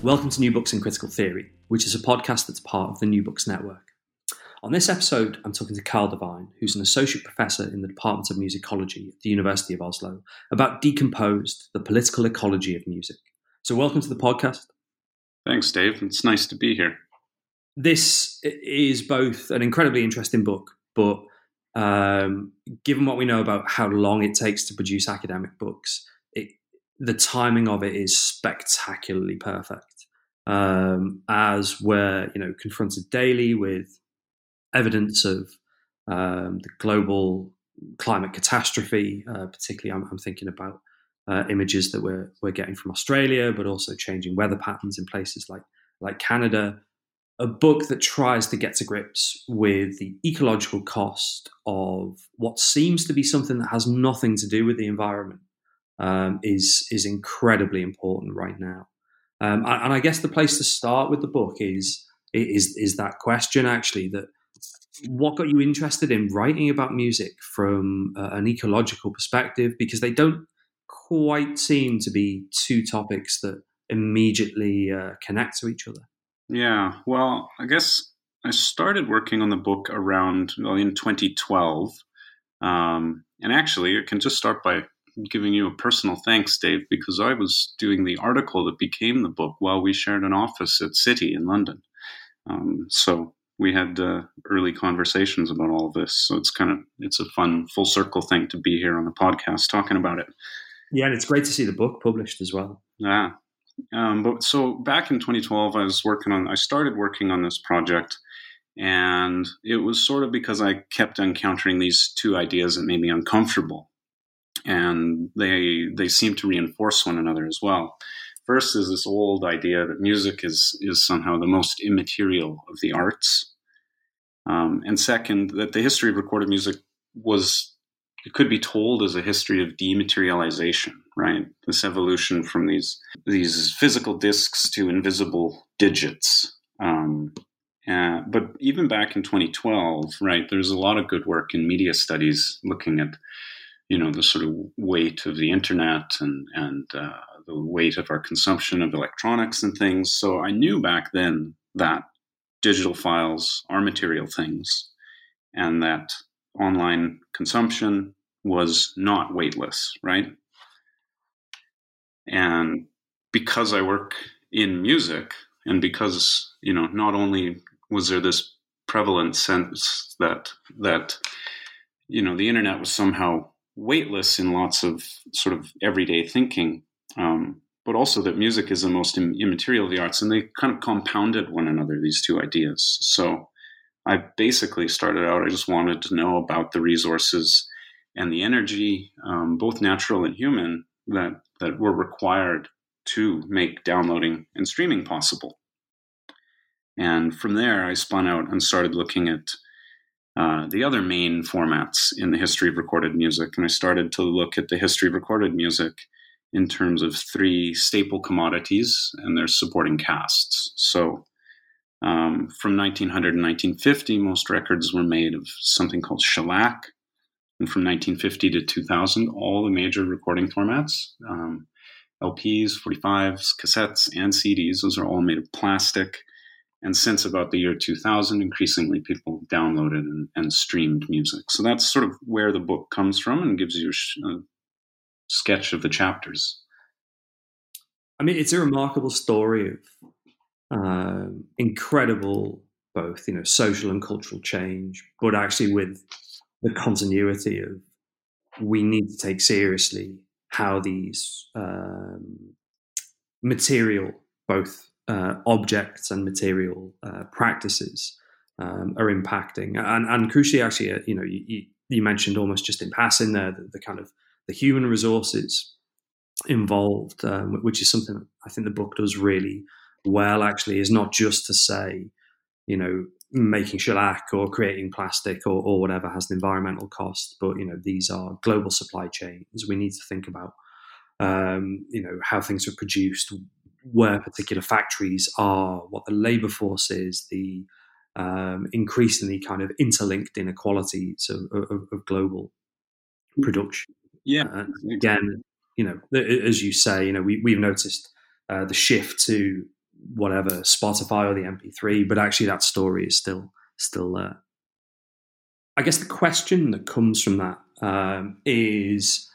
Welcome to New Books in Critical Theory, which is a podcast that's part of the New Books Network. On this episode, I'm talking to Kyle Devine, who's an associate professor in the Department of Musicology at the University of Oslo, about Decomposed, the political ecology of music. So, welcome to the podcast. Thanks, Dave. It's nice to be here. This is both an incredibly interesting book, but um, given what we know about how long it takes to produce academic books, the timing of it is spectacularly perfect. Um, as we're you know confronted daily with evidence of um, the global climate catastrophe, uh, particularly I'm, I'm, thinking about uh, images that we're we're getting from Australia, but also changing weather patterns in places like like Canada. A book that tries to get to grips with the ecological cost of what seems to be something that has nothing to do with the environment um, is is incredibly important right now. Um, and I guess the place to start with the book is is is that question actually that what got you interested in writing about music from uh, an ecological perspective because they don't quite seem to be two topics that immediately uh, connect to each other. Yeah, well, I guess I started working on the book around well in 2012, um, and actually, I can just start by giving you a personal thanks, Dave, because I was doing the article that became the book while we shared an office at City in London. Um, so we had uh, early conversations about all of this. So it's kind of it's a fun full circle thing to be here on the podcast talking about it. Yeah, and it's great to see the book published as well. Yeah. Um, but so back in 2012, I was working on. I started working on this project, and it was sort of because I kept encountering these two ideas that made me uncomfortable and they they seem to reinforce one another as well. First is this old idea that music is is somehow the most immaterial of the arts, um, and second that the history of recorded music was it could be told as a history of dematerialization, right? This evolution from these these physical discs to invisible digits. Um, uh, but even back in 2012, right, there's a lot of good work in media studies looking at you know the sort of weight of the internet and and uh, the weight of our consumption of electronics and things. So I knew back then that digital files are material things, and that online consumption was not weightless, right? And because I work in music, and because you know, not only was there this prevalent sense that that you know the internet was somehow weightless in lots of sort of everyday thinking, um, but also that music is the most immaterial of the arts, and they kind of compounded one another, these two ideas. So I basically started out, I just wanted to know about the resources and the energy, um, both natural and human, that, that were required to make downloading and streaming possible. And from there, I spun out and started looking at uh, the other main formats in the history of recorded music. And I started to look at the history of recorded music in terms of three staple commodities and their supporting casts. So um, from 1900 to 1950, most records were made of something called shellac. And from 1950 to 2000, all the major recording formats um, LPs, 45s, cassettes, and CDs those are all made of plastic and since about the year 2000, increasingly people downloaded and, and, streamed music. So that's sort of where the book comes from and gives you a, sketch of the chapters. I mean, it's a remarkable story of uh, incredible both, you know, social and cultural change, but actually with the continuity of we need to take seriously how these um, material, both uh, objects and material uh, practices um, are impacting. And, and crucially, actually, uh, you know, you, you, mentioned almost just in passing there the, the, kind of the human resources involved, um, which is something I think the book does really well. Actually, is not just to say, you know, making shellac or creating plastic or, or whatever has an environmental cost, but you know, these are global supply chains. We need to think about, um, you know, how things are produced, where particular factories are, what the labor force is, the um, increasingly kind of interlinked inequalities of, of, of global mm. production. Yeah. Uh, again, you know, as you say, you know, we, we've noticed uh, the shift to whatever Spotify or the MP3, but actually that story is still still there. I guess the question that comes from that um, is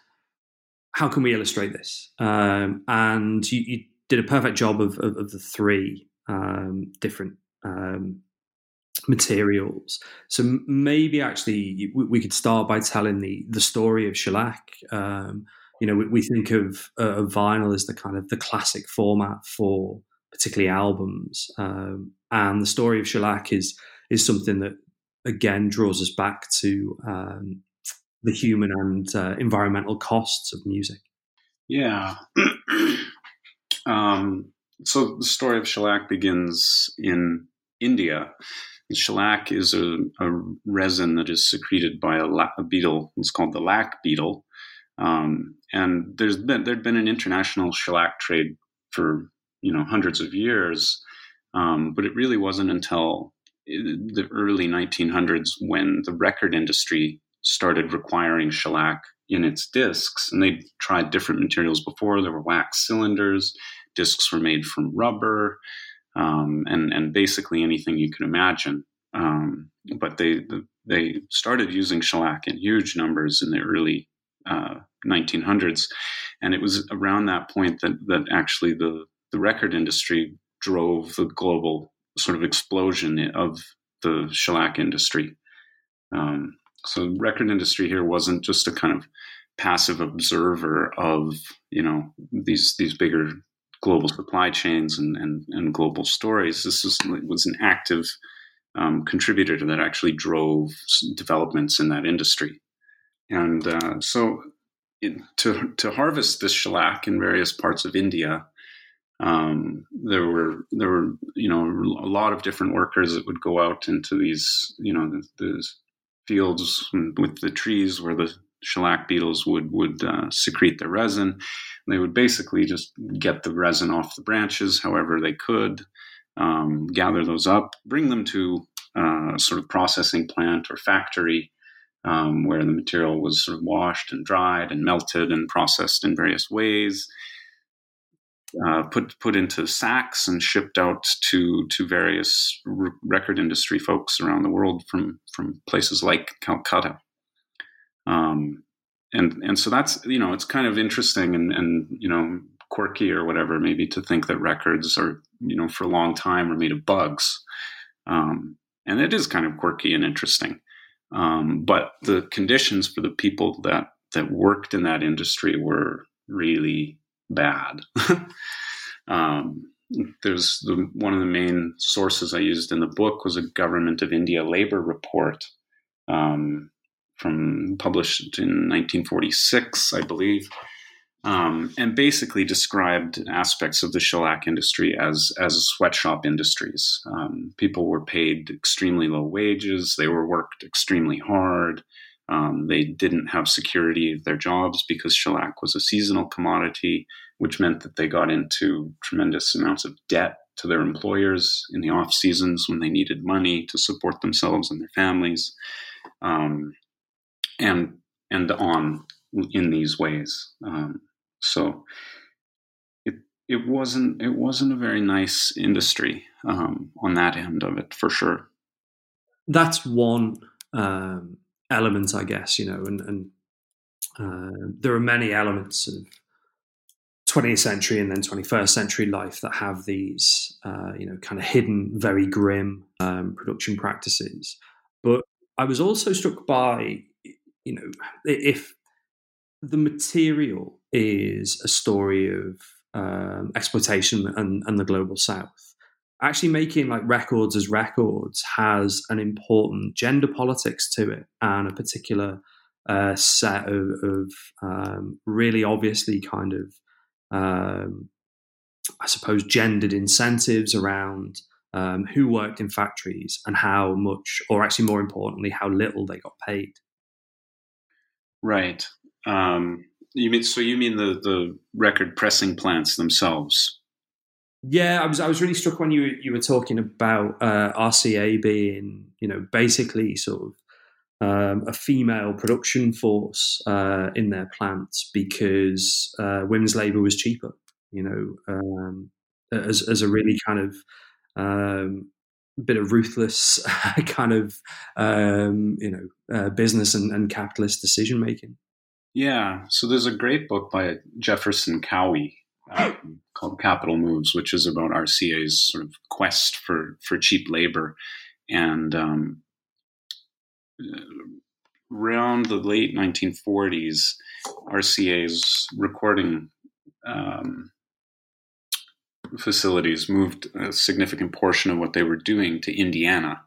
how can we illustrate this? Um, and you, you, did a perfect job of, of, of the three um, different um, materials. So maybe actually we, we, could start by telling the the story of shellac. Um, you know, we, we think of, uh, vinyl as the kind of the classic format for particularly albums, um, and the story of shellac is is something that again draws us back to um, the human and uh, environmental costs of music. Yeah. um, so the story of shellac begins in India Shellac is a, a, resin that is secreted by a, la- a, beetle. It's called the lac beetle. Um, and there's been there'd been an international shellac trade for you know hundreds of years, um, but it really wasn't until the early 1900s when the record industry started requiring shellac in its discs. And they tried different materials before. There were wax cylinders. Discs were made from rubber um, and and basically anything you can imagine. Um, but they they started using shellac in huge numbers in the early uh, 1900s, and it was around that point that that actually the the record industry drove the global sort of explosion of the shellac industry. Um, so the record industry here wasn't just a kind of passive observer of you know these these bigger global supply chains and, and, and global stories. This was, was an active um, contributor that actually drove developments in that industry. And uh, so to, to harvest this shellac in various parts of India, um, there were there were you know a lot of different workers that would go out into these you know the, the fields with the trees where the shellac beetles would would uh, secrete the resin. They would basically just get the resin off the branches however they could, um, gather those up, bring them to uh, a sort of processing plant or factory um, where the material was sort of washed and dried and melted and processed in various ways. Uh, put put into sacks and shipped out to to various r- record industry folks around the world from from places like Calcutta. Um, and and so that's you know it's kind of interesting and and you know quirky or whatever maybe to think that records are you know for a long time are made of bugs um, and it is kind of quirky and interesting um, but the conditions for the people that that worked in that industry were really bad um, there's the, one of the main sources I used in the book was a government of India labor report um, from published in 1946, I believe, um, and basically described aspects of the shellac industry as as sweatshop industries. Um, people were paid extremely low wages. They were worked extremely hard. Um, they didn't have security of their jobs because shellac was a seasonal commodity, which meant that they got into tremendous amounts of debt to their employers in the off seasons when they needed money to support themselves and their families. Um, and and on in these ways. Um, so it it wasn't it wasn't a very nice industry um, on that end of it for sure. That's one um, element, I guess. You know, and, and uh, there are many elements of 20th century and then 21st century life that have these, uh, you know, kind of hidden, very grim um, production practices. But I was also struck by you know, if the material is a story of um, exploitation and, and the global south, actually making like records as records has an important gender politics to it and a particular uh, set of, of um, really obviously kind of um, I suppose, gendered incentives around um, who worked in factories and how much, or actually more importantly, how little they got paid. Right. Um, you mean so? You mean the the record pressing plants themselves? Yeah, I was I was really struck when you you were talking about uh, RCA being you know basically sort of um, a female production force uh, in their plants because uh, women's labour was cheaper. You know, um, as as a really kind of um, bit of ruthless kind of um, you know uh, business and, and capitalist decision making. Yeah, so there's a great book by Jefferson Cowie um, called Capital Moves, which is about RCA's sort of quest for for cheap labor, and um, around the late 1940s, RCA's recording um, facilities moved a significant portion of what they were doing to Indiana.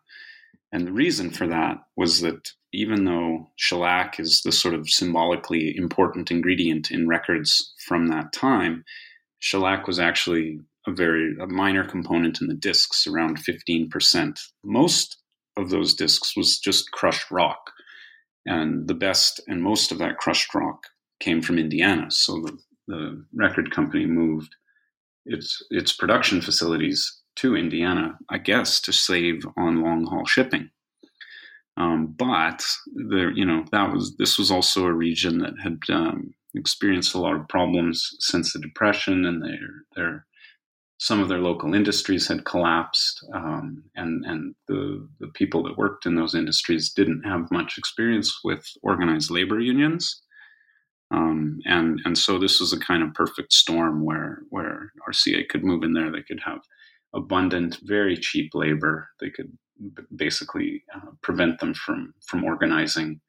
And the reason for that was that even though shellac is the sort of symbolically important ingredient in records from that time, shellac was actually a very a minor component in the discs, around 15%. Most of those discs was just crushed rock. And the best and most of that crushed rock came from Indiana. So the, the record company moved its its production facilities to Indiana, I guess, to save on long haul shipping. Um, but there, you know, that was this was also a region that had um, experienced a lot of problems since the depression, and their their some of their local industries had collapsed, um, and and the the people that worked in those industries didn't have much experience with organized labor unions. Um, and and so this was a kind of perfect storm where where RCA could move in there. They could have abundant, very cheap labor. They could basically uh, prevent them from from organizing.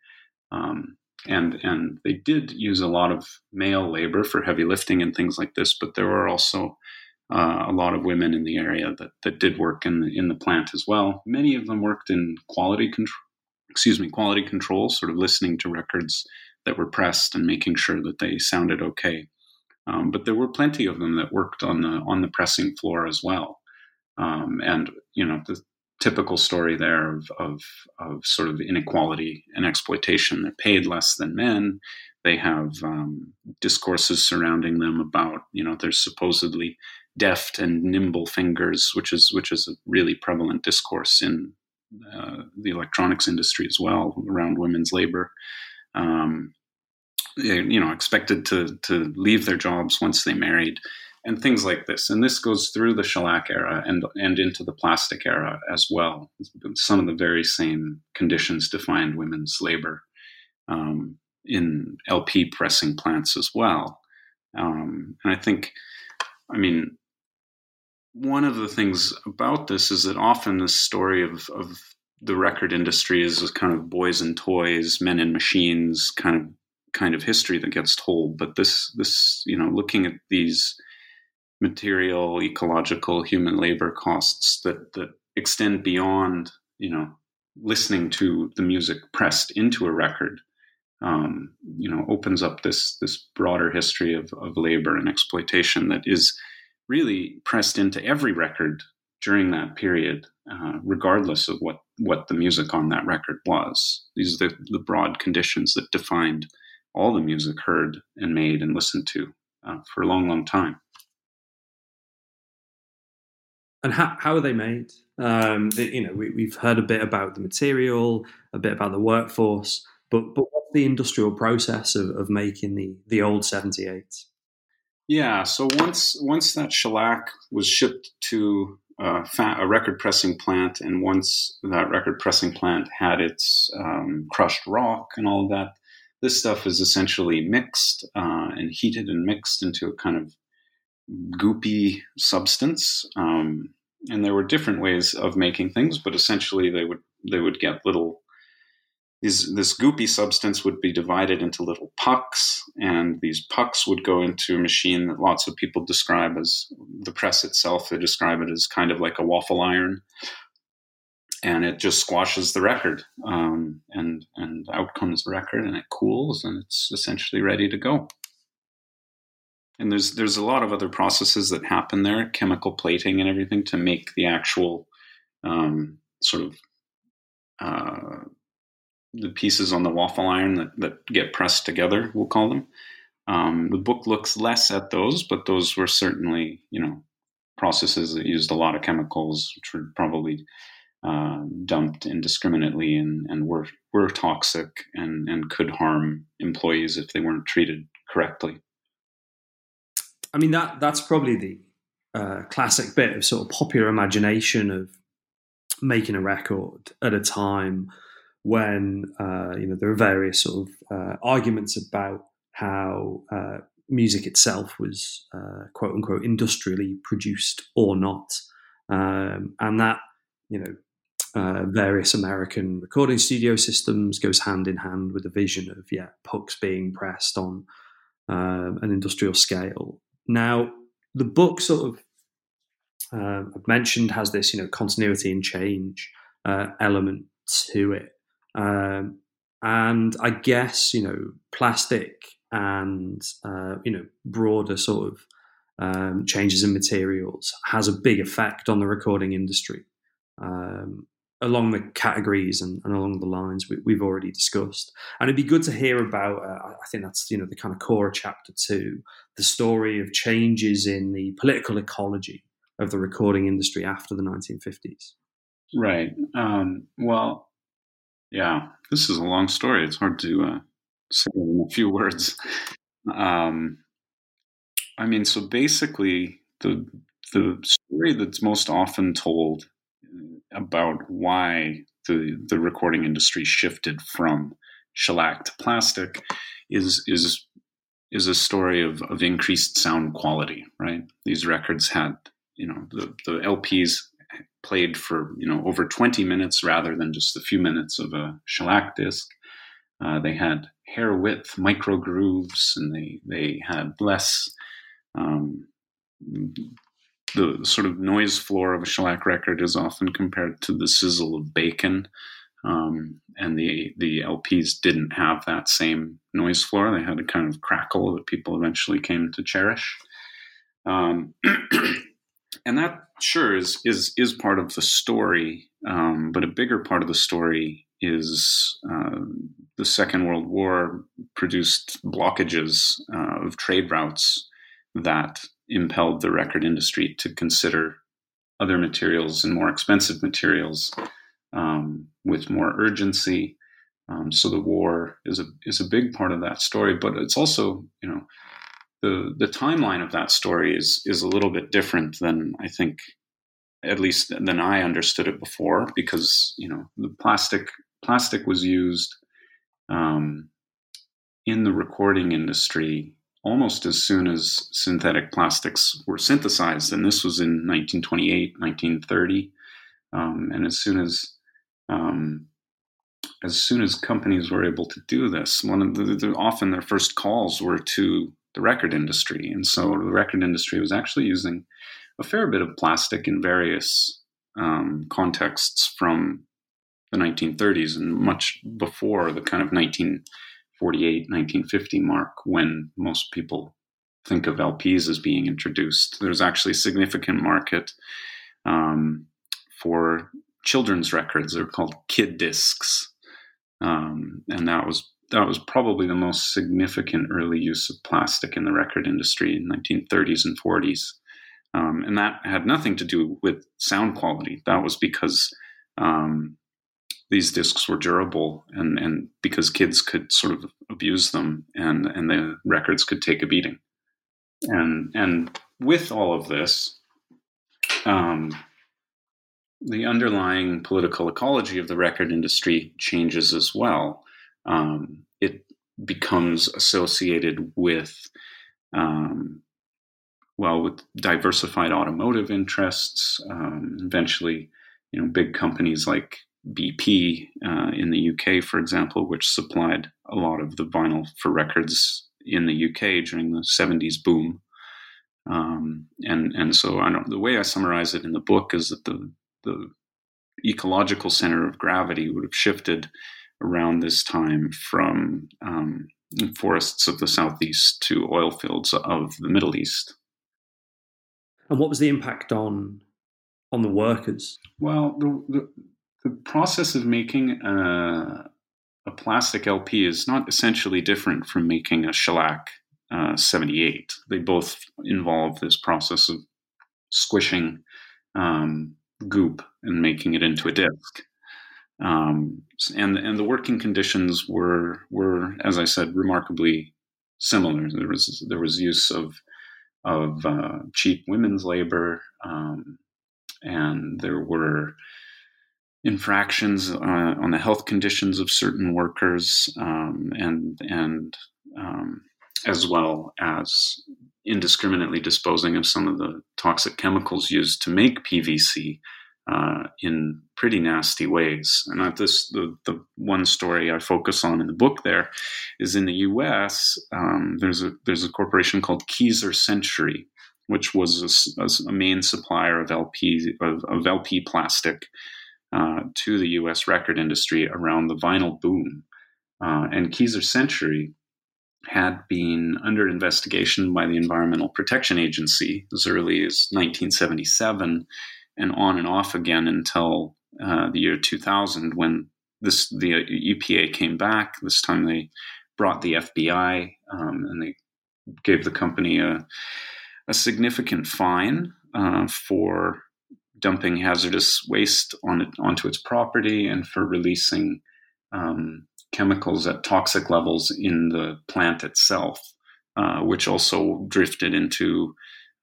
Um, and and they did use a lot of male labor for heavy lifting and things like this, but there were also uh, a lot of women in the area that, that did work in the in the plant as well. Many of them worked in quality control, excuse me, quality control, sort of listening to records that were pressed and making sure that they sounded okay. Um, but there were plenty of them that worked on the on the pressing floor as well. Um, and you know the typical story there of, of of sort of inequality and exploitation. They're paid less than men. They have um, discourses surrounding them about you know they're supposedly deft and nimble fingers, which is which is a really prevalent discourse in uh, the electronics industry as well around women's labor. Um, you know expected to to leave their jobs once they married and things like this. And this goes through the shellac era and and into the plastic era as well. Some of the very same conditions defined women's labor um, in lp pressing plants as well. Um, and i think i mean one of the things about this is that often the story of, of the record industry is kind of boys and toys, men and machines, kind of kind of history that gets told. But this this you know looking at these material, ecological, human labor costs that that extend beyond you know listening to the music pressed into a record. Um, you know, opens up this this broader history of, of labor and exploitation that is really pressed into every record during that period, uh, regardless of what what the music on that record was. These are the, the broad conditions that defined all the music heard and made and listened to uh, for a long, long time. And how, how are they made? Um, the, you know, we, have heard a bit about the material, a bit about the workforce, but but what's the industrial process of, of making the the old seventy eight? Yeah, so once once that shellac was shipped to uh, a record pressing plant, and once that record pressing plant had its um, crushed rock and all of that, this stuff is essentially mixed uh, and heated and mixed into a kind of goopy substance. Um, and there were different ways of making things, but essentially they would they would get little these this goopy substance would be divided into little pucks, and these pucks would go into a machine that lots of people describe as the press itself. They describe it as kind of like a waffle iron, and it just squashes the record um, and and out comes the record and it cools and it's essentially ready to go and there's there's a lot of other processes that happen there, chemical plating and everything, to make the actual um, sort of uh, the pieces on the waffle iron that, that get pressed together. We'll call them. Um, the book looks less at those, but those were certainly you know processes that used a lot of chemicals, which were probably uh, dumped indiscriminately and, and were were toxic and, and could harm employees if they weren't treated correctly. I mean that that's probably the uh, classic bit of sort of popular imagination of making a record at a time when uh, you know there are various sort of uh, arguments about how uh, music itself was uh, quote unquote industrially produced or not, um, and that you know uh, various American recording studio systems goes hand in hand with the vision of yeah pucks being pressed on um, an industrial scale. Now the book sort of uh, I've mentioned has this you know continuity and change uh, element to it, um, and I guess you know plastic and uh, you know broader sort of um, changes in materials has a big effect on the recording industry. Um, along the categories and, and, along the lines we, have already discussed. And it'd be good to hear about. Uh, I think that's you know the kind of core of chapter two, the story of changes in the political ecology of the recording industry after the 1950s. Right. Um, well, yeah, this is a long story. It's hard to uh, say in a few words. Um, I mean, so basically, the the story that's most often told uh, about why the the recording industry shifted from shellac to plastic is is is a story of, of increased sound quality, right? These records had, you know, the, the LPs played for, you know, over 20 minutes rather than just a few minutes of a shellac disc. Uh, they had hair width micro grooves, and they they had less um, the sort of noise floor of a shellac record is often compared to the sizzle of bacon. Um, and the the LPs didn't have that same noise floor. They had a kind of crackle that people eventually came to cherish. Um, and that sure is is is part of the story, um, but a bigger part of the story is uh, the Second World War produced blockages uh, of trade routes that impelled the record industry to consider other materials and more expensive materials um, with more urgency. Um, so the war is a is a big part of that story, but it's also you know the the timeline of that story is is a little bit different than I think at least than I understood it before because you know the plastic plastic was used um, in the recording industry almost as soon as synthetic plastics were synthesized, and this was in 1928, 1930. Um, and as soon as um, as soon as companies were able to do this, one of the, the, often their first calls were to the record industry, and so the record industry was actually using a fair bit of plastic in various um, contexts from the 1930s and much before the kind of 1948, 1950 mark when most people think of LPs as being introduced. There's actually a significant market um, for children's records. They're called kid discs, um, and that was that was probably the most significant early use of plastic in the record industry in 1930s and 40s. Um, and that had nothing to do with sound quality. That was because um, these discs were durable and, and because kids could sort of abuse them and, and the records could take a beating. And, and with all of this, um, the underlying political ecology of the record industry changes as well. Um, it becomes associated with, um, well, with diversified automotive interests. Um, eventually, you know, big companies like BP uh, in the UK, for example, which supplied a lot of the vinyl for records in the UK during the 70s boom. Um, and and so I don't, the way I summarize it in the book is that the the ecological center of gravity would have shifted around this time from um, forests of the southeast to oil fields of the Middle East. And what was the impact on on the workers? Well, the the, the process of making a, a, plastic LP is not essentially different from making a shellac uh, 78. They both involve this process of squishing um, goop and making it into a disc. Um, and and the working conditions were were, as I said, remarkably similar. There was there was use of of uh, cheap women's labor, um, and there were infractions uh, on the health conditions of certain workers, um, and and um, as well as indiscriminately disposing of some of the toxic chemicals used to make PVC uh, in pretty nasty ways. And at this, the, the one story I focus on in the book there is in the U.S. Um, there's a there's a corporation called Keysor Century, which was a, a main supplier of LP of, of LP plastic uh, to the U.S. record industry around the vinyl boom. Uh, and Keysor Century had been under investigation by the Environmental Protection Agency as early as 1977 and on and off again until uh, the year 2000 when this the EPA came back. This time they brought the FBI um, and they gave the company a, a significant fine uh, for dumping hazardous waste on onto its property and for releasing um, chemicals at toxic levels in the plant itself, uh, which also drifted into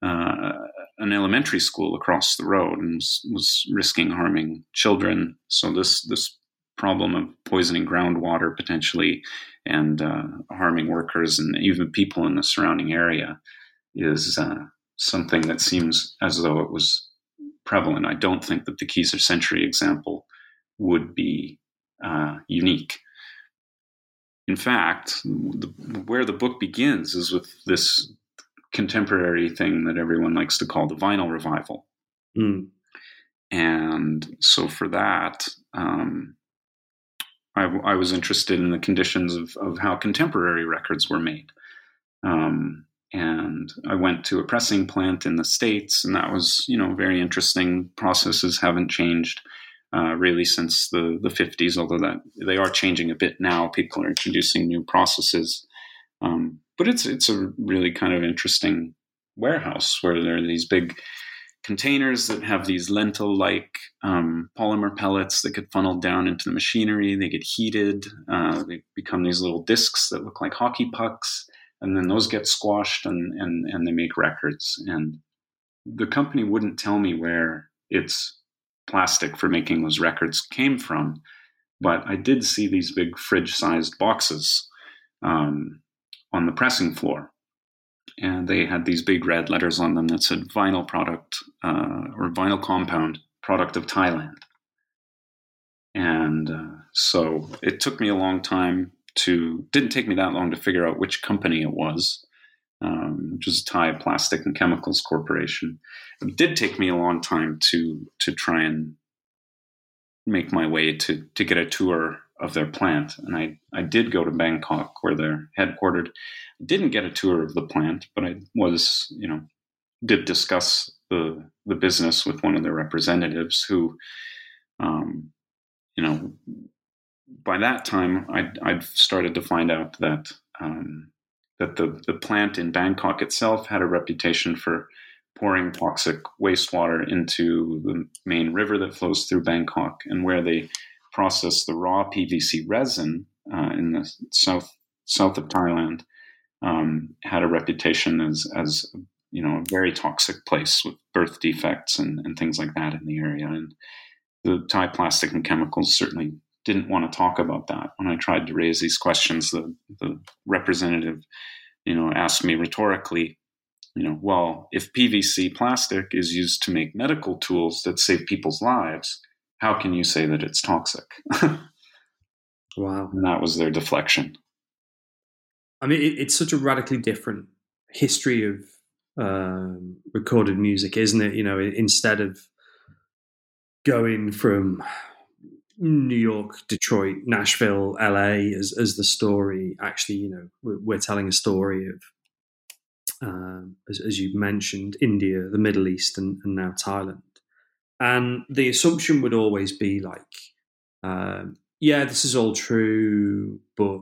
uh, an elementary school across the road and was, was, risking harming children. So this this problem of poisoning groundwater potentially and uh, harming workers and even people in the surrounding area is uh, something that seems as though it was prevalent. I don't think that the Keysor Century example would be uh, unique. In fact, the, where the book begins is with this contemporary thing that everyone likes to call the vinyl revival. Mm. And so for that, um, I, I, was interested in the conditions of, of how contemporary records were made. Um, and I went to a pressing plant in the States, and that was, you know, very interesting. Processes haven't changed uh, really since the, the 50s, although that they are changing a bit now. People are introducing new processes. Um, but it's it's a really kind of interesting warehouse where there are these big containers that have these lentil-like um, polymer pellets that get funneled down into the machinery. They get heated. Uh, they become these little discs that look like hockey pucks, and then those get squashed and and and they make records. And the company wouldn't tell me where its plastic for making those records came from, but I did see these big fridge-sized boxes. Um, on the pressing floor. And they had these big red letters on them that said vinyl product uh, or vinyl compound product of Thailand. And uh, so it took me a long time to, didn't take me that long to figure out which company it was, um, which was Thai Plastic and Chemicals Corporation. It did take me a long time to, to try and make my way to, to get a tour of their plant. And I, I did go to Bangkok where they're headquartered. Didn't get a tour of the plant, but I was, you know, did discuss the the business with one of their representatives who, um, you know, by that time I'd, I'd started to find out that um, that the, the plant in Bangkok itself had a reputation for pouring toxic wastewater into the main river that flows through Bangkok and where they process the raw PVC resin uh, in the south south of Thailand um, had a reputation as as you know a very toxic place with birth defects and, and things like that in the area. And the Thai Plastic and Chemicals certainly didn't want to talk about that. When I tried to raise these questions, the the representative, you know, asked me rhetorically, you know, well, if PVC plastic is used to make medical tools that save people's lives, how can you say that it's toxic? wow. And that was their deflection. I mean, it, it's such a radically different history of um, recorded music, isn't it? You know, instead of going from New York, Detroit, Nashville, LA as as the story. Actually, you know, we're, we're telling a story of, um, as, as, you mentioned, India, the Middle East, and, and, now Thailand. And the assumption would always be like, um, yeah, this is all true, but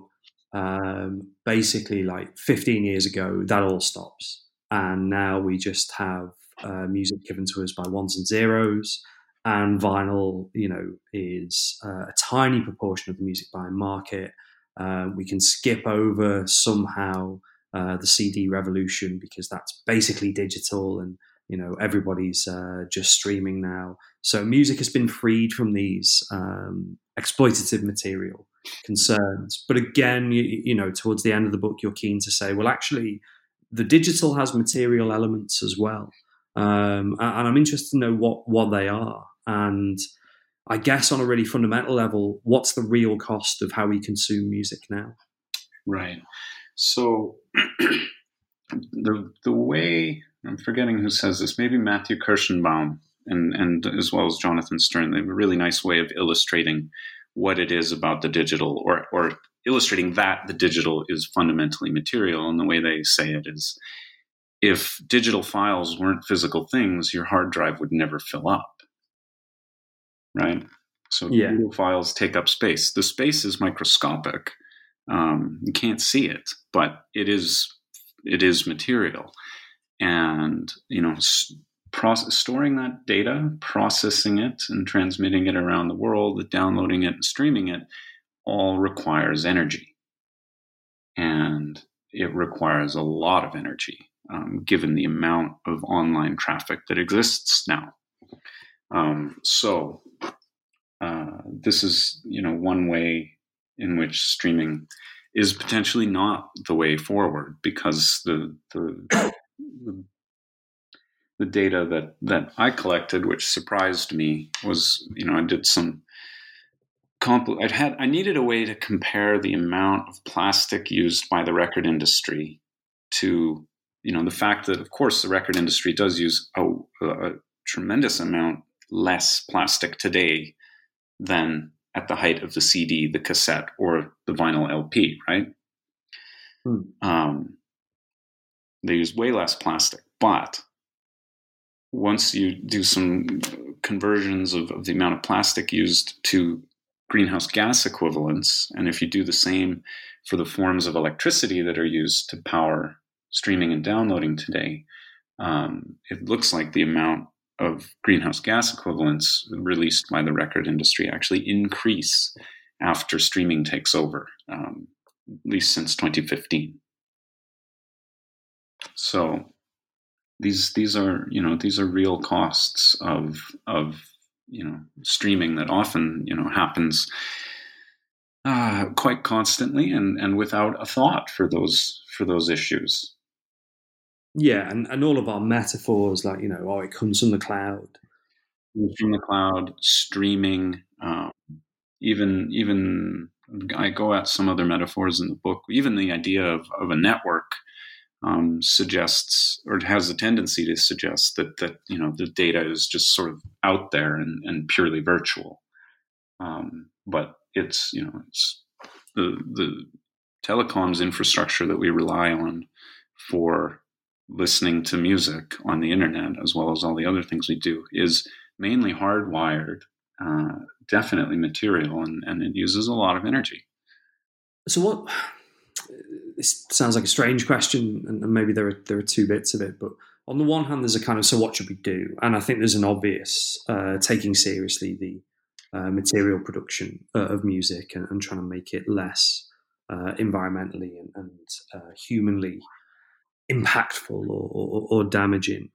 um, basically, like 15 years ago, that all stops, and now we just have uh, music given to us by ones and zeros and vinyl, you know, is uh, a tiny proportion of the music buying market. Uh, we can skip over somehow uh, the CD revolution because that's basically digital, and you know everybody's uh, just streaming now. So music has been freed from these um, exploitative material concerns. But again, you, you know, towards the end of the book, you're keen to say, well, actually, the digital has material elements as well. Um, and I'm interested to know what what they are. And I guess on a really fundamental level, what's the real cost of how we consume music now? Right. So the the way I'm forgetting who says this, maybe Matthew Kirschenbaum and and as well as Jonathan Sterne, they have a really nice way of illustrating what it is about the digital or or illustrating that the digital is fundamentally material and the way they say it is if digital files weren't physical things your hard drive would never fill up right? So yeah. Google files take up space. The space is microscopic. Um, you can't see it, but it is it is material, and you know, process, storing that data, processing it, and transmitting it around the world, downloading it and streaming it, all requires energy, and it requires a lot of energy, um, given the amount of online traffic that exists now. Um, so uh, this is you know one way in which streaming is potentially not the way forward because the the, the, data that that I collected, which surprised me, was you know I did some I had I needed a way to compare the amount of plastic used by the record industry to you know the fact that of course the record industry does use a, a tremendous amount less plastic today than at the height of the CD, the cassette, or the vinyl LP, right? Hmm. Um, they use way less plastic, but once you do some conversions of, of, the amount of plastic used to greenhouse gas equivalents, and if you do the same for the forms of electricity that are used to power streaming and downloading today, um, it looks like the amount of greenhouse gas equivalents released by the record industry actually increase after streaming takes over, um, at least since 2015. So these these are you know these are real costs of of you know streaming that often you know happens uh, quite constantly and and without a thought for those for those issues. Yeah, and, and all of our metaphors, like, you know, oh, it comes from the cloud. From the cloud, streaming, um, even, even I go at some other metaphors in the book. Even the idea of, of a network um, suggests, or has a tendency to suggest that, that, you know, the data is just sort of out there and, and purely virtual. Um, but it's, you know, it's the, the telecoms infrastructure that we rely on for listening to music on the internet, as well as all the other things we do, is mainly hardwired, uh, definitely material, and, and it uses a lot of energy. So, what? This sounds like a strange question, and maybe there are there are two bits of it. But on the one hand, there's a kind of so what should we do? And I think there's an obvious uh, taking seriously the uh, material production uh, of music and, and, trying to make it less uh, environmentally and, and uh, humanly impactful or, or, or damaging.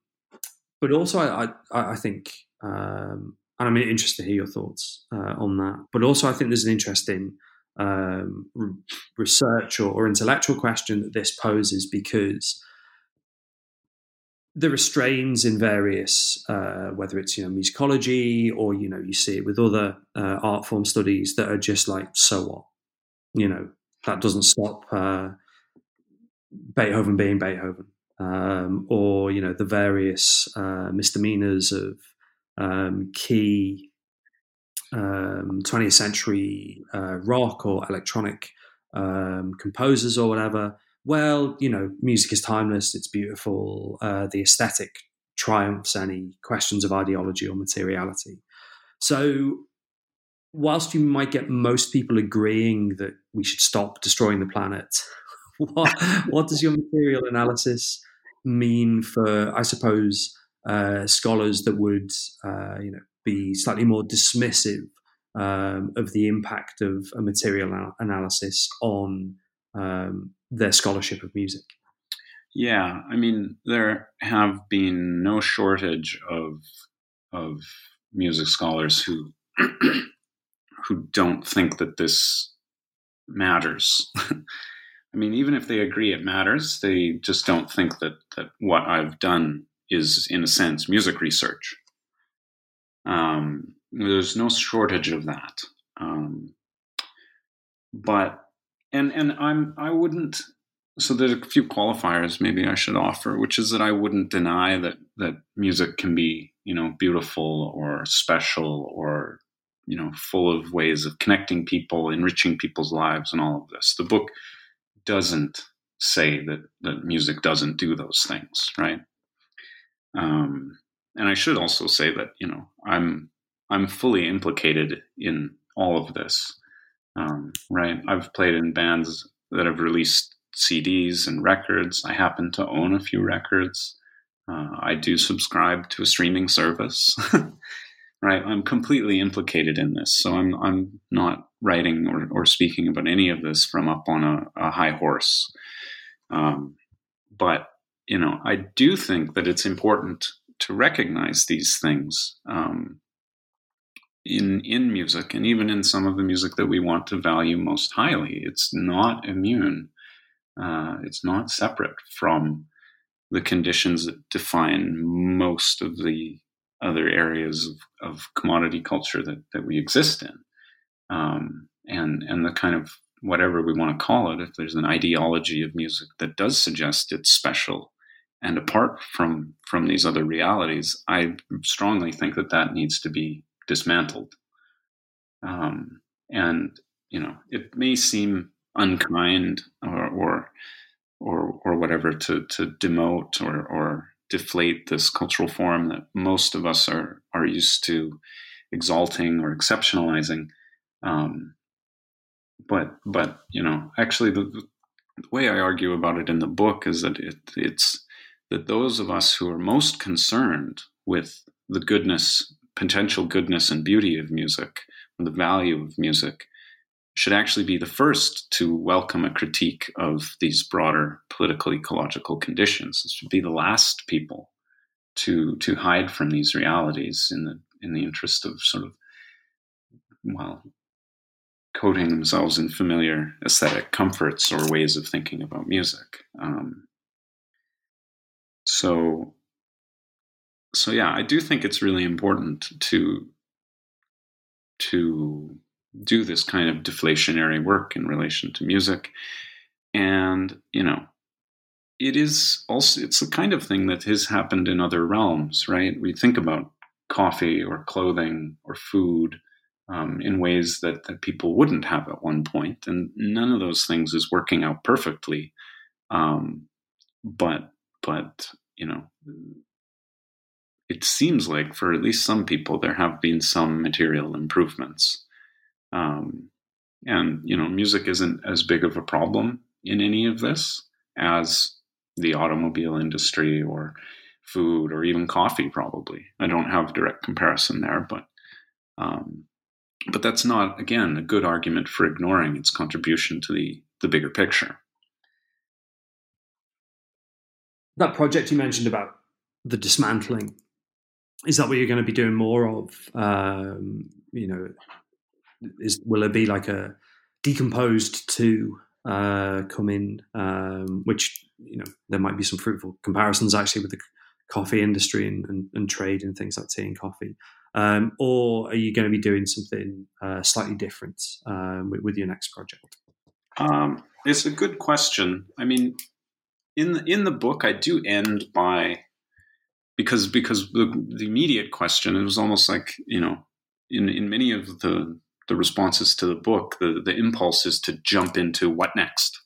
But also, I, I, I think, um, and I'm interested to hear your thoughts uh, on that. But also, I think there's an interesting um, research or, or intellectual question that this poses because there are strains in various, uh, whether it's you know musicology or you know you see it with other uh, art form studies that are just like so what, you know that doesn't stop uh, Beethoven being Beethoven, um, or you know the various uh, misdemeanors of um, key um, 20th century uh, rock or electronic um, composers or whatever. Well, you know, music is timeless, it's beautiful, uh, the aesthetic triumphs any questions of ideology or materiality. So, whilst you might get most people agreeing that we should stop destroying the planet, what, what does your material analysis mean for, I suppose, uh, scholars that would, uh, you know, be slightly more dismissive um, of the impact of a material analysis on um, their scholarship of music? Yeah, I mean, there have been no shortage of of music scholars who who don't think that this matters. I mean, even if they agree it matters, they just don't think that that what I've done is, in a sense, music research. Um, there's no shortage of that. Um, but and and I'm I wouldn't. So there's a few qualifiers maybe I should offer, which is that I wouldn't deny that that music can be you know beautiful or special or you know full of ways of connecting people, enriching people's lives, and all of this. The book doesn't say that that music doesn't do those things, right? Um, and I should also say that you know I'm I'm fully implicated in all of this. Um, right, I've played in bands that have released CDs and records. I happen to own a few records. Uh, I do subscribe to a streaming service. right, I'm completely implicated in this, so I'm I'm not writing or, or speaking about any of this from up on a, a high horse. Um, but you know, I do think that it's important to recognize these things um, in in music, and even in some of the music that we want to value most highly. It's not immune. Uh, it's not separate from the conditions that define most of the other areas of, of commodity culture that, that we exist in. Um, and and the kind of whatever we want to call it, if there's an ideology of music that does suggest it's special and apart from from these other realities, I strongly think that that needs to be dismantled. Um, and you know, it may seem unkind or or or, or whatever to to demote or or deflate this cultural form that most of us are are used to exalting or exceptionalizing. Um, but but you know, actually, the, the way I argue about it in the book is that it, it's that those of us who are most concerned with the goodness, potential goodness and beauty of music, and the value of music, should actually be the first to welcome a critique of these broader political ecological conditions. It should be the last people to to hide from these realities in the in the interest of sort of well coating themselves in familiar aesthetic comforts or ways of thinking about music. Um, so so yeah i do think it's really important to to do this kind of deflationary work in relation to music. And you know it is also it's the kind of thing that has happened in other realms right? We think about coffee or clothing or food um, in ways that, that people wouldn't have at one point and none of those things is working out perfectly. Um, but but you know it seems like for at least some people there have been some material improvements um, and you know music isn't as big of a problem in any of this as the automobile industry or food or even coffee probably. I don't have direct comparison there but um, but that's not again a good argument for ignoring its contribution to the the bigger picture. That project you mentioned about the dismantling is that what you're going to be doing more of? Um, you know is will there be like a decomposed to uh, come in um, which you know there might be some fruitful comparisons actually with the coffee industry and, and, and trade and things like tea and coffee. Um, or are you going to be doing something uh, slightly different um, with, with, your next project? Um, it's a good question. I mean in the, in the book, I do end by because because the, the immediate question it was almost like you know in in many of the the responses to the book, the the impulse is to jump into what next,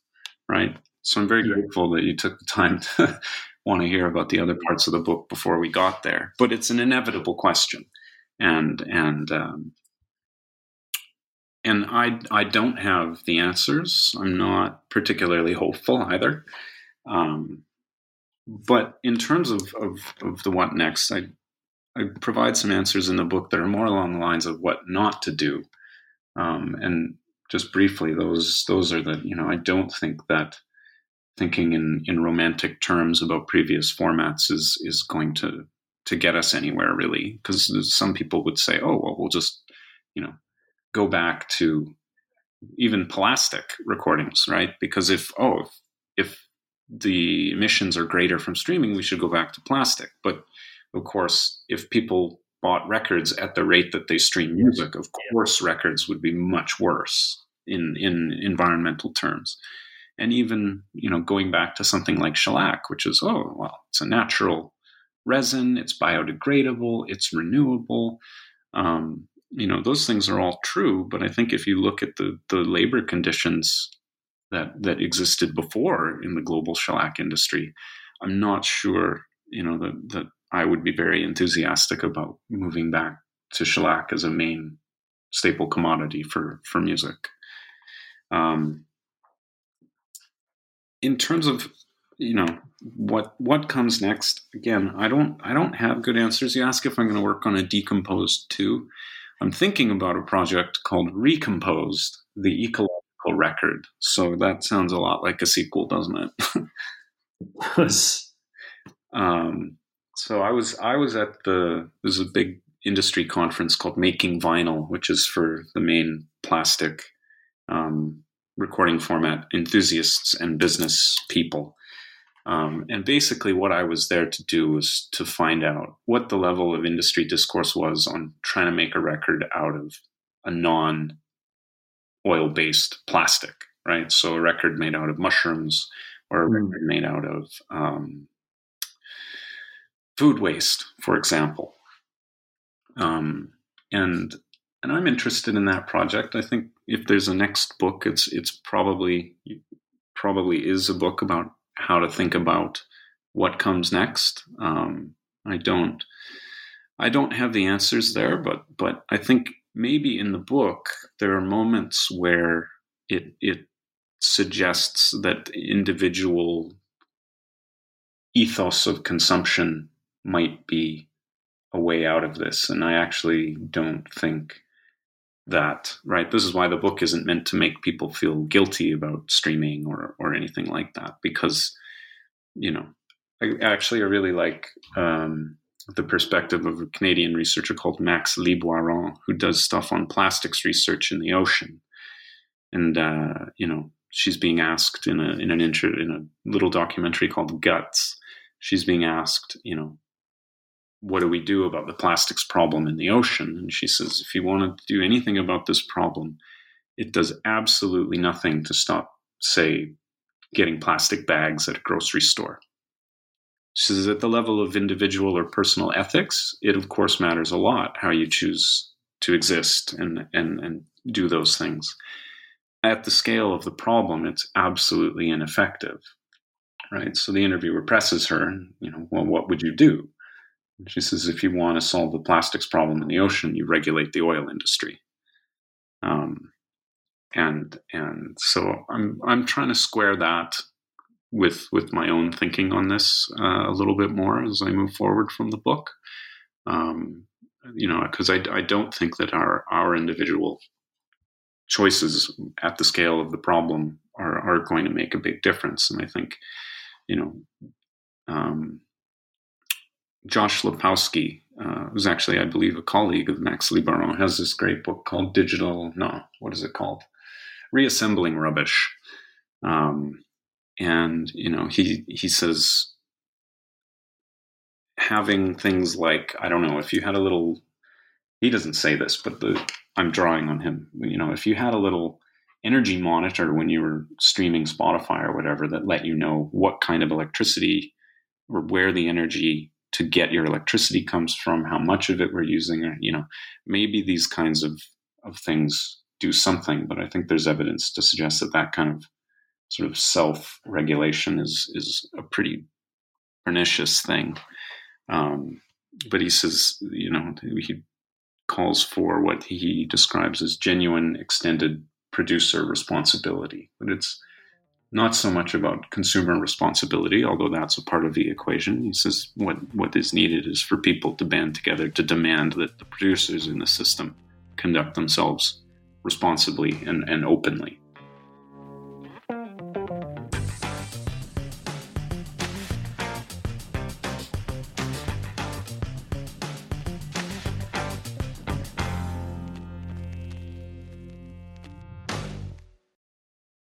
right? So I'm very grateful that you took the time to want to hear about the other parts of the book before we got there. But it's an inevitable question, and and um, and I I don't have the answers. I'm not particularly hopeful either. Um, but in terms of, of, of the what next, I I provide some answers in the book that are more along the lines of what not to do. Um, and just briefly, those those are the you know I don't think that thinking in in romantic terms about previous formats is is going to to get us anywhere really. Because some people would say oh well we'll just you know go back to even plastic recordings right? Because if oh if, if the emissions are greater from streaming we should go back to plastic. But of course if people bought records at the rate that they stream music of course records would be much worse in in environmental terms. And even you know going back to something like shellac which is oh well it's a natural resin it's biodegradable it's renewable. Um, you know those things are all true but i think if you look at the the labor conditions that that existed before in the global shellac industry i'm not sure you know that that i would be very enthusiastic about moving back to shellac as a main staple commodity for for music. Um, in terms of you know what what comes next again i don't i don't have good answers. You ask if i'm going to work on a decomposed two i'm thinking about a project called recomposed the ecological record. So that sounds a lot like a sequel doesn't it? Um, so i was i was at the there's a big industry conference called making vinyl which is for the main plastic um, recording format enthusiasts and business people. Um, and basically, what I was there to do was to find out what the level of industry discourse was on trying to make a record out of a non oil based plastic, right? So, a record made out of mushrooms or a mm. record made out of um, food waste, for example. Um, and and I'm interested in that project. I think if there's a next book, it's it's probably probably is a book about how to think about what comes next. Um, I don't I don't have the answers there, but but I think maybe in the book there are moments where it it suggests that individual ethos of consumption might be a way out of this, and I actually don't think that, right? This is why the book isn't meant to make people feel guilty about streaming or or anything like that, because you know, I actually I really like um, the perspective of a Canadian researcher called Max Liboiron, who does stuff on plastics research in the ocean, and uh, you know, she's being asked in a in an intro in a little documentary called Guts. She's being asked, you know, what do we do about the plastics problem in the ocean? And she says, if you want to do anything about this problem, it does absolutely nothing to stop, say, getting plastic bags at a grocery store. She says, at the level of individual or personal ethics, it of course matters a lot how you choose to exist and, and, and do those things. At the scale of the problem, it's absolutely ineffective. Right. So the interviewer presses her, you know, well, what would you do? She says if you want to solve the plastics problem in the ocean, you regulate the oil industry. Um, and and so I'm I'm trying to square that with with my own thinking on this uh, a little bit more as I move forward from the book. Um, you know, because I, I don't think that our our individual choices at the scale of the problem are are going to make a big difference. And I think, you know, um, Josh Lepawsky, uh, who's actually, I believe, a colleague of Max Liboiron, has this great book called Digital, no, what is it called? Reassembling Rubbish. Um, and, you know, he, he says having things like, I don't know, if you had a little, he doesn't say this, but the, I'm drawing on him. You know, if you had a little energy monitor when you were streaming Spotify or whatever that let you know what kind of electricity or where the energy to get your electricity comes from, how much of it we're using, you know, maybe these kinds of of things do something. But I think there's evidence to suggest that that kind of sort of self regulation is is a pretty pernicious thing. Um, but he says, you know, he calls for what he describes as genuine extended producer responsibility. But it's not so much about consumer responsibility, although that's a part of the equation. He says what, what is needed is for people to band together to demand that the producers in the system conduct themselves responsibly and, and openly.